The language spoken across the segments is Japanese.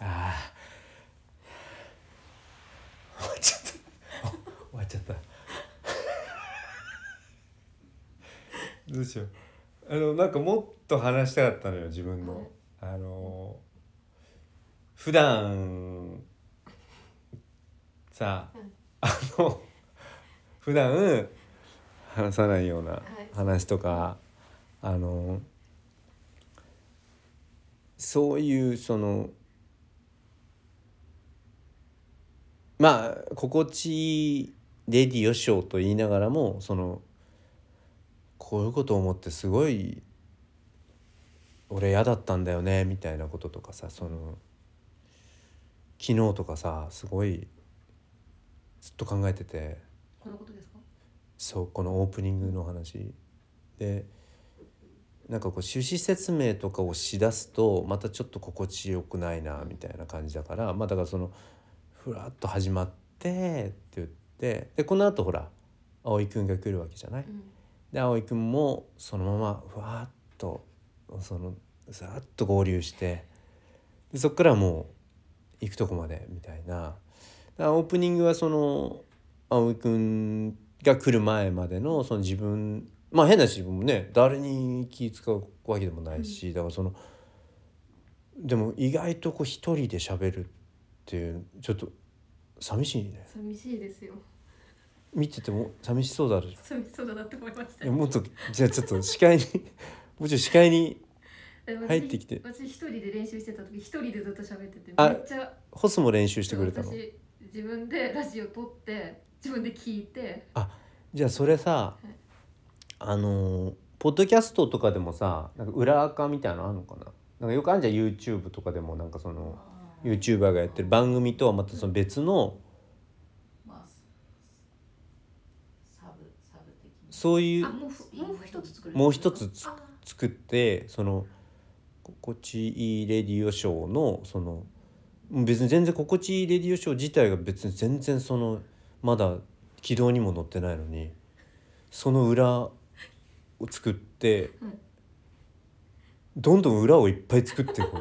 あー。終わっちゃった。終わっちゃった。どうしよう。あのなんかもっと話したかったのよ自分の、あの普段さあの普段話さないような話とか、あのそういうそのまあ心地いいレディオショーと言いながらもそのこういうことを思ってすごい俺嫌だったんだよねみたいなこととかさその昨日とかさすごいずっと考えてて。このことですか？そうこのオープニングの話。でなんかこう趣旨説明とかをしだすとまたちょっと心地よくないなみたいな感じだからまあだからそのふらっと始まってって言ってでこのあとほら葵くんが来るわけじゃない、うん。で葵くんもそのままふわっとそのさっと合流してでそっからもう行くとこまでみたいな。だからオープニングはその葵くんが来る前までのその自分まあ変な自分もね誰に気使うわけでもないし、だからそのでも意外とこう一人で喋るっていうちょっと寂しいね。寂しいですよ。見てても寂しそうだる寂しそうだなって思いました。いやもっとじゃあちょっと視界に もうちょい視界に入ってきて。私一人で練習してた時一人でずっと喋っててあめっちゃホスも練習してくれたの？私自分でラジオ撮って自分で聞いて。じゃあそれさいあのーポッドキャストとかでもさなんか裏垢みたいなのあるのかな？なんかよくあるじゃん YouTube とかでもなんかその YouTuber がやってる。番組とはまたその別のまあサブサブ的なそういうあもうふもう一つ作る。もう一つつあ作ってその心地いいレディオショーのその別に全然心地いいレディオショー自体が別に全然そのまだ軌道にも乗ってないのにその裏を作って、うんどんどん裏をいっぱい作っていこ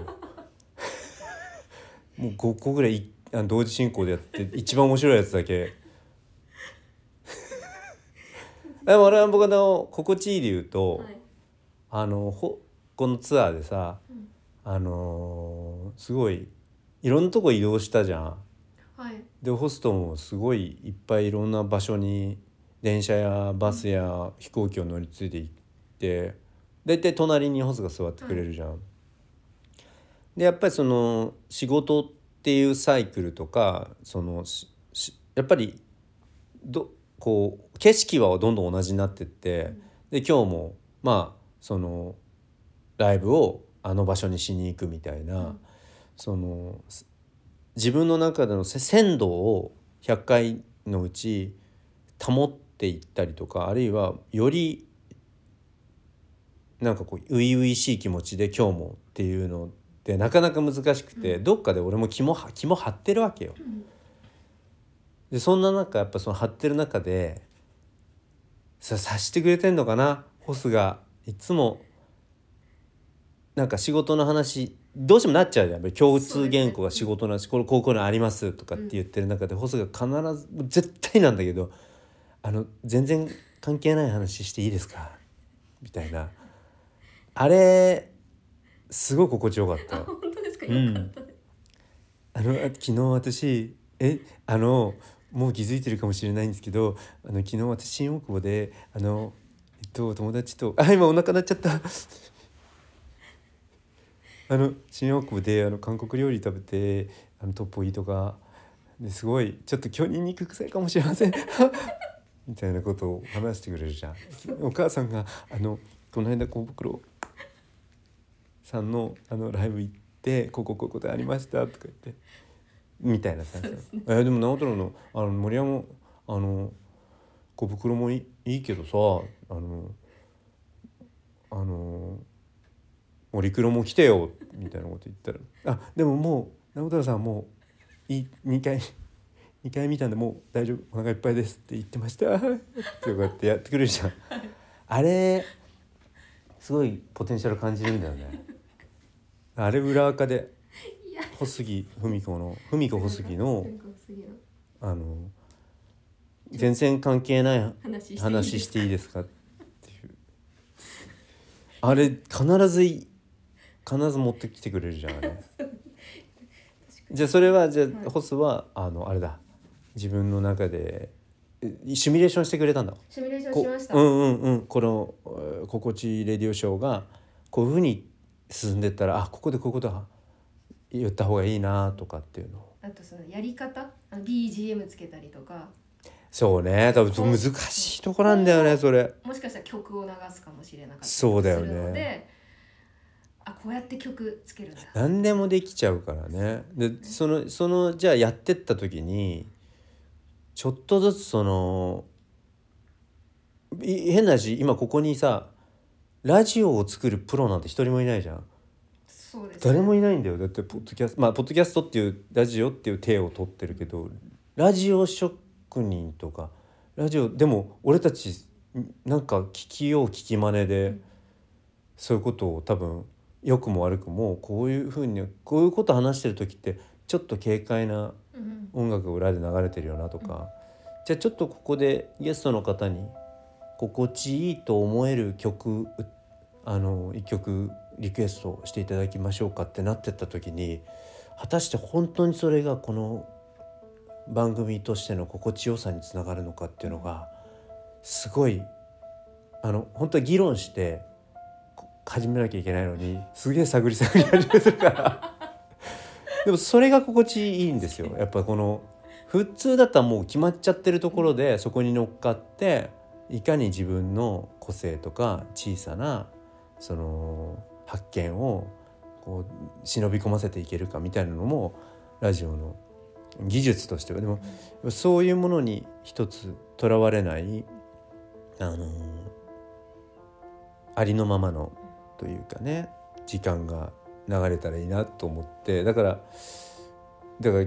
う。もう5個ぐらいいあの同時進行でやって一番面白いやつだけ。でも俺は僕の心地いいで言うと、はい。あのほこのツアーでさ、うん。あのーすごいいろんなとこ移動したじゃん。はい。でホストもすごいいっぱいいろんな場所に電車やバスや飛行機を乗り継いで行って大体隣にホストが座ってくれるじゃん。でやっぱりその仕事っていうサイクルとかそのししやっぱりどこう景色はどんどん同じになってってで今日もまあそのライブをあの場所にしに行くみたいな、うん。そのす自分の中でのせ鮮度を100回のうち保っていったりとかあるいはよりなんかこう初々しい気持ちで今日もっていうのってなかなか難しくて、どっかで俺も肝は肝張ってるわけよ。ん。でそんな中やっぱその張ってる中でさ察してくれてんのかな？ホスがいつもなんか仕事の話どうしてもなっちゃうじゃん。共通言語が仕事の話、これこうこういうのありますとかって言ってる中で、ホスが必ず絶対なんだけどあの全然関係ない話していいですか？みたいな。あれすごい心地よかった。本当ですか？うん。よかった。ですあのあ昨日私えあのもう気づいてるかもしれないんですけどあの昨日私新大久保であのえっと友達とあ今お腹鳴っちゃった。あの新大久保であの韓国料理食べてあのトッポギとかですごいちょっと今日ニンニク臭いかもしれません みたいなことを話してくれるじゃん。お母さんがあのこの間小袋さんのあのライブ行ってこうこうこういうことありましたとか言って。みたいなさ、えでも直太朗のあの森山あの小袋もいいけどさあのあの森黒も来てよみたいなこと言ったら「あでももう直太朗さんもういい2回2回見たんでもう大丈夫お腹いっぱいです」って言ってました。ってこうやってやってくれるじゃん。あれすごいポテンシャル感じるんだよね。あれ裏垢で小杉文子の文子小杉のあの全然関係ない話していいですか？っていう。あれ必ずい必ず持ってきてくれるじゃんあれ。じゃあそれはじゃあ、はい。ホスはあのあれだ自分の中でえシミュレーションしてくれたんだ。シミュレーションこしました、うんうんうん。このえー心地レディオショーがこういうふうに進んでったらあここでこういうことは言った方がいいなとかっていうの。をあとそのやり方？あの BGM つけたりとか。そうね。多分難しいとこなんだよねそれ。もしかしたら曲を流すかもしれなかったそうだよね。あこうやって曲つけるんだ。何でもできちゃうからね。でそのそのじゃあやってった時にちょっとずつそのい変な話今ここにさラジオを作るプロなんて一人もいないじゃん。そうですね。誰もいないんだよ。だってポッドキャストまあポッドキャストっていうラジオっていう体を取ってるけどラジオ職人とかラジオでも俺たちなんか聞きよう聞き真似でそういうことを多分良くも悪くもこういうふうにこういうこと話してる時ってちょっと軽快なうん音楽が裏で流れてるよなとか、じゃあちょっとここでゲストの方に心地いいと思える曲うあの一曲リクエストしていただきましょうかってなってった時に果たして本当にそれがこの番組としての心地よさにつながるのかっていうのがすごいあの本当に議論してこ始めなきゃいけないのにすげえ探り探り始めてるからでもそれが心地いいんですよ。やっぱこの普通だったらもう決まっちゃってるところでそこに乗っかっていかに自分の個性とか小さなその発見をこう忍び込ませていけるかみたいなのもラジオの技術としては。でもそういうものに一つとらわれないあのありのままのというかね時間が流れたらいいなと思ってだからだから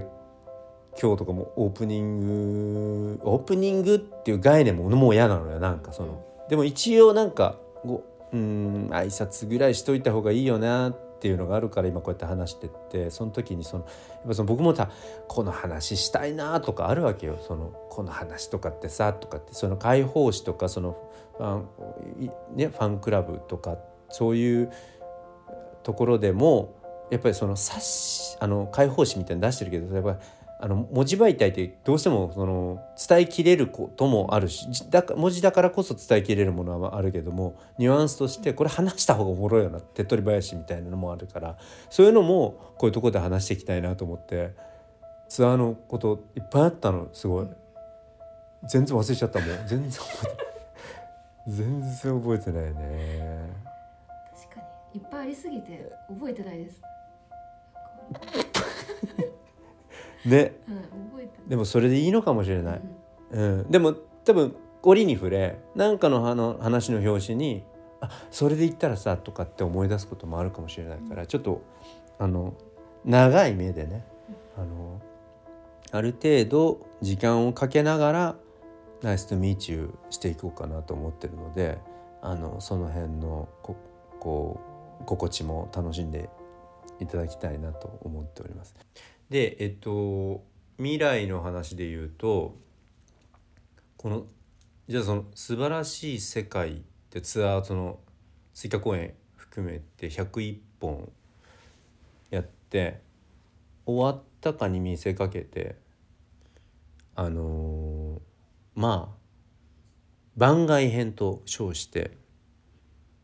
今日とかもオープニングオープニングっていう概念ももう嫌なのよなんかその。でも一応なんかごうん挨拶ぐらいしといた方がいいよなっていうのがあるから今こうやって話してってその時にそのやっぱその僕もさこの話したいなとかあるわけよ。そのこの話とかってさとかってその解放誌とかそのファン,い、ね、ファンクラブとかそういうところでもやっぱりその冊子あの解放誌みたいに出してるけどやっぱりあの文字媒体ってどうしてもその伝えきれることもあるしだか文字だからこそ伝えきれるものはあるけどもニュアンスとしてこれ話した方がおもろいよな手っ取り早しみたいなのもあるからそういうのもこういうところで話していきたいなと思ってツアーのこといっぱいあったのすごい。全然忘れちゃったもん。全然覚えてない。全然覚えてないね。いっぱいありすぎて覚えてないです。ね。うんでもそれでいいのかもしれない、うん。うん、でも多分折に触れ何かのあの話の表紙に「あそれで言ったらさ」とかって思い出すこともあるかもしれないから、ちょっとあの長い目でねあのある程度時間をかけながら「ナイスとミーチュー」していこうかなと思ってるのであのその辺のここう心地も楽しんでいただきたいなと思っております。でえっと未来の話で言うとこのじゃあその「素晴らしい世界」ってツアーその追加公演含めて101本やって終わったかに見せかけてあのーまあ番外編と称して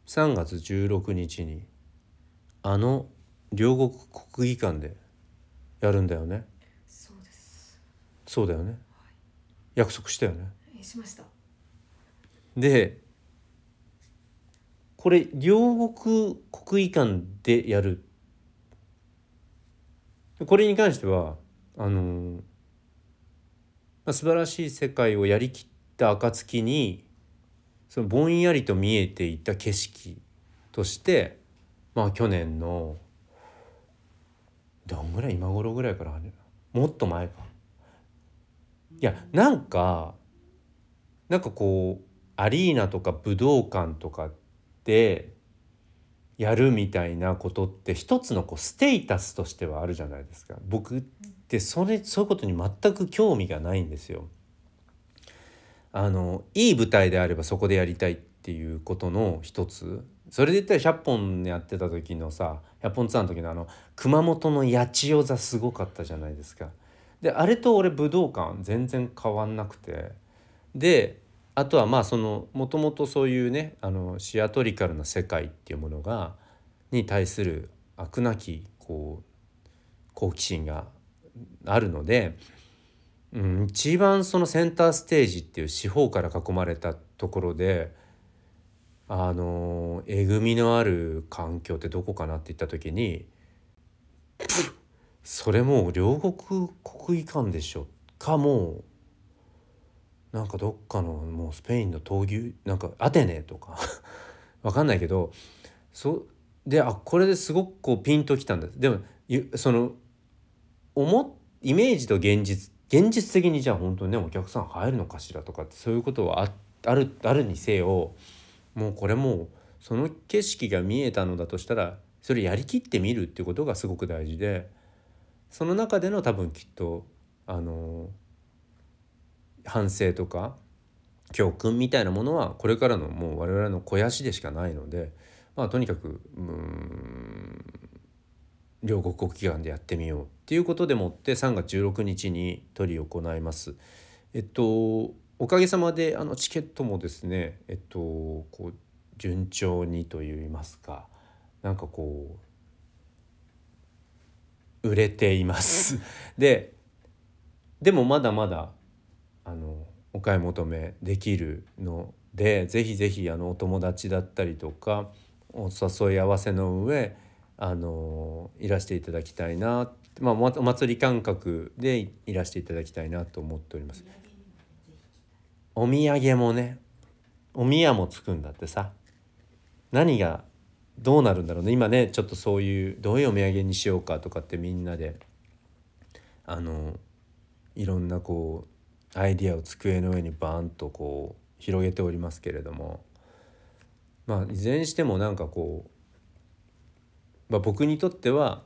3月16日にあの両国国技館でやるんだよね。そうです。そうだよね。約束したよね。えしました。でこれ両国国技館でやる。これに関してはあのーまあ、素晴らしい世界をやりきった暁にそのぼんやりと見えていた景色としてまあ去年のどんぐらい今頃ぐらいから始めもっと前か。いやなんかなんかこうアリーナとか武道館とかでやるみたいなことって一つのこうステータスとしてはあるじゃないですか。僕ってそれそういうことに全く興味がないんですよ。あのいい舞台であればそこでやりたいっていうことの一つそれで言ったら100本やってた時のさ100本ツアーの時のあの熊本の八千代座すごかったじゃないですか。であれと俺武道館全然変わんなくてであとはまあそのもともとそういうねあのシアトリカルな世界っていうものがに対する飽くなきこう好奇心があるので、うん、一番そのセンターステージっていう四方から囲まれたところであのえぐみのある環境ってどこかなって言った時にそれもう両国国技館でしょかもうなんかどっかのもうスペインの闘牛なんかアテネとか わかんないけどそであこれですごくこうピンときたんだ。でもその思イメージと現実現実的にじゃあ本当にねお客さん入るのかしらとかってそういうことはああるあるにせよもうこれもうその景色が見えたのだとしたらそれやりきってみるっていうことがすごく大事でその中での多分きっとあの反省とか教訓みたいなものはこれからのもう我々の肥やしでしかないのでまあとにかくうん両国国技館でやってみようっていうことでもって3月16日に取り行います。えっとおかげさまであのチケットもですねえっとこう順調にといいますかなんかこう売れています。ででもまだまだあのお買い求めできるのでぜひぜひあのお友達だったりとかお誘い合わせの上あのいらしていただきたいな、まあ、おお祭り感覚でいらしていただきたいなと思っております。お土産もねお宮もつくんだってさ。何がどうなるんだろうね。今ねちょっとそういうどういうお土産にしようかとかってみんなであのいろんなこうアイディアを机の上にバーンとこう広げておりますけれども。まあいずれにしてもなんかこう、まあ、僕にとっては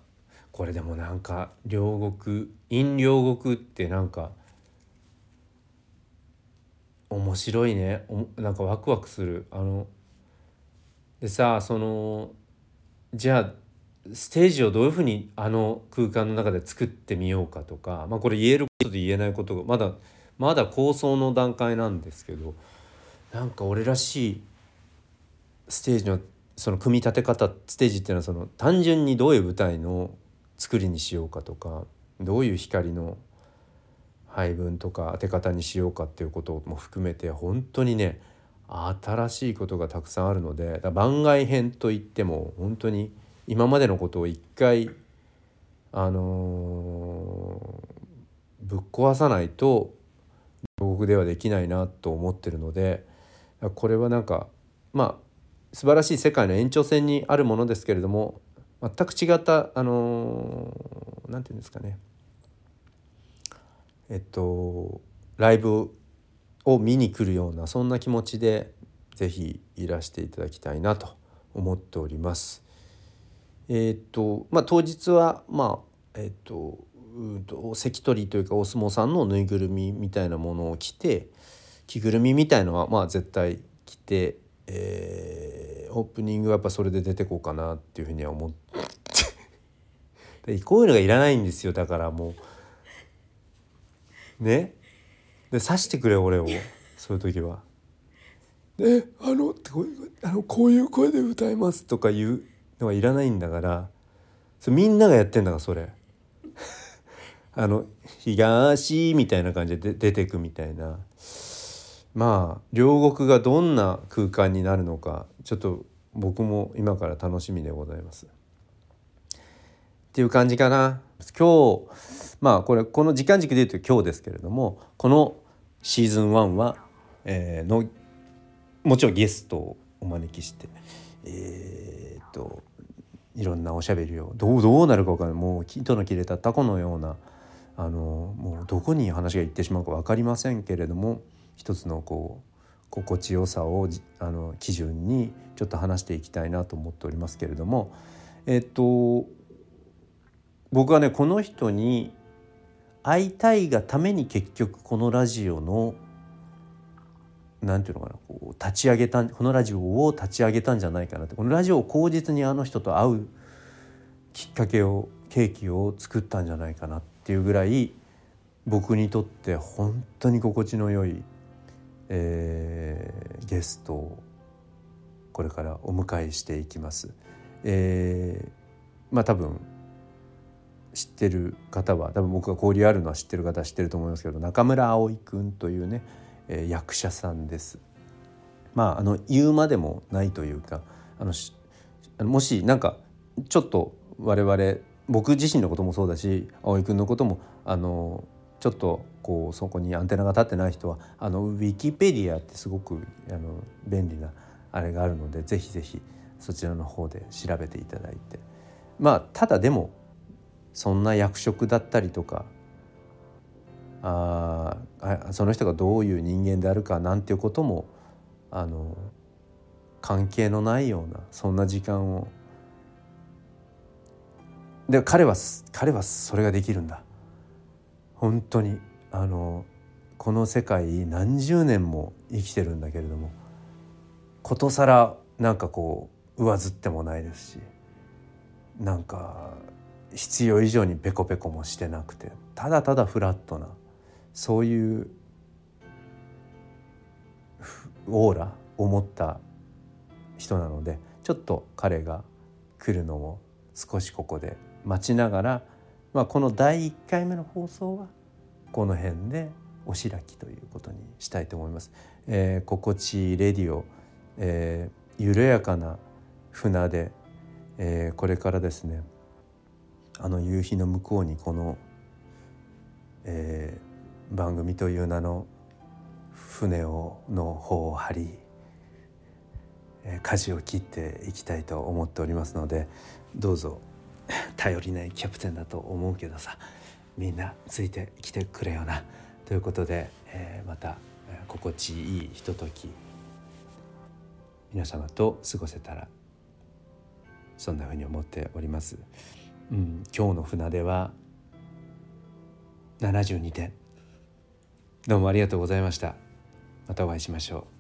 これでもなんか両国陰両国ってなんか面白いね。おなんかワクワクする。あのでさそのじゃあステージをどういうふうにあの空間の中で作ってみようかとかまあこれ言えることで言えないことがまだまだ構想の段階なんですけどなんか俺らしいステージのその組み立て方ステージっていうのはその単純にどういう舞台の作りにしようかとかどういう光の配分とか当て方にしようかっていうことも含めて本当にね新しいことがたくさんあるので番外編といっても本当に今までのことを一回あのーぶっ壊さないと両国ではできないなと思ってるのでこれはなんかまあ素晴らしい世界の延長線にあるものですけれども全く違ったあのーなんていうんですかねえっとライブを見に来るようなそんな気持ちでぜひいらしていただきたいなと思っております。えっとまあ当日はまあえっとうんと関取というかお相撲さんのぬいぐるみみたいなものを着て着ぐるみみたいのはまあ絶対着て、えーオープニングはやっぱそれで出てこうかなっていうふうには思って。でこういうのがいらないんですよだからもう。ね。で刺してくれ俺を。そういう時は。で「あの」ってこうあのこういう声で歌いますとかいうのはいらないんだから。それみんながやってんだからそれ。あの東みたいな感じで出てくみたいなまあ両国がどんな空間になるのかちょっと僕も今から楽しみでございます。っていう感じかな。今日まあこれこの時間軸で言うと今日ですけれどもこのシーズン1は、えーのもちろんゲストをお招きしてえーっといろんなおしゃべりをどうどうなるか分からないもう糸の切れたタコのようなあのもうどこに話が行ってしまうか分かりませんけれども一つのこう心地よさをあの基準にちょっと話していきたいなと思っておりますけれどもえっと僕はねこの人に会いたいがために結局このラジオのなんていうのかなこう立ち上げたこのラジオを立ち上げたんじゃないかなってこのラジオを口実にあの人と会うきっかけをケーキを作ったんじゃないかなっていうぐらい僕にとって本当に心地の良い、えー、ゲストをこれからお迎えしていきます。えー、まあ多分知ってる方は多分僕が交流あるのは知ってる方は知ってると思いますけど中村葵君というね、えー、役者さんです。まああの言うまでもないというかあのもしなんかちょっと我々僕自身のこともそうだし葵君のこともあのちょっとこうそこにアンテナが立ってない人はあのウィキペディアってすごくあの便利なあれがあるのでぜひぜひそちらの方で調べていただいて。まあただでもそんな役職だったりとかあその人がどういう人間であるかなんていうこともあの関係のないようなそんな時間を。で彼は彼はそれができるんだ。本当にあのこの世界何十年も生きてるんだけれどもことさらなんかこう上ずってもないですしなんか必要以上にペコペコもしてなくてただただフラットなそういうオーラを持った人なのでちょっと彼が来るのも少しここで待ちながら、まあ、この第1回目の放送はこの辺でお開きということにしたいと思います。えー、心地いいレディオ、えー、緩やかな船で、えー、これからですねあの夕日の向こうにこの、えー、番組という名の船をの方を張り、えー、舵を切っていきたいと思っておりますのでどうぞ頼りないキャプテンだと思うけどさみんなついてきてくれよな。ということで、えー、また心地いいひととき皆様と過ごせたらそんなふうに思っております。うん、今日の船出は72点。どうもありがとうございました。またお会いしましょう。